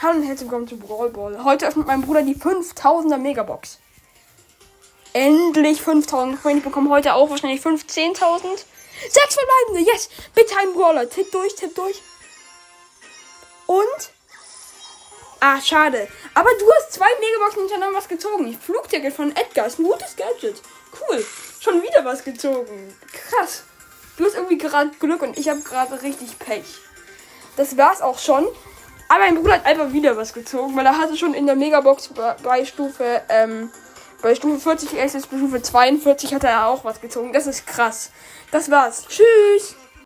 Hallo und herzlich willkommen zu Brawl Ball. Heute öffnet mein Bruder die 5000er Megabox. Endlich 5000 Coins. Ich bekomme heute auch wahrscheinlich 15.000. Sechs verbleibende. Yes. Bitte ein Brawler. Tipp durch, tipp durch. Und? Ah, schade. Aber du hast zwei Megaboxen hintereinander was gezogen. Flugticket von Edgar. Ist ein gutes Gadget. Cool. Schon wieder was gezogen. Krass. Du hast irgendwie gerade Glück und ich habe gerade richtig Pech. Das war's auch schon. Aber mein Bruder hat einfach wieder was gezogen, weil er hatte schon in der Megabox bei Stufe, ähm, bei Stufe 40, erst jetzt bei Stufe 42 hat er auch was gezogen. Das ist krass. Das war's. Tschüss.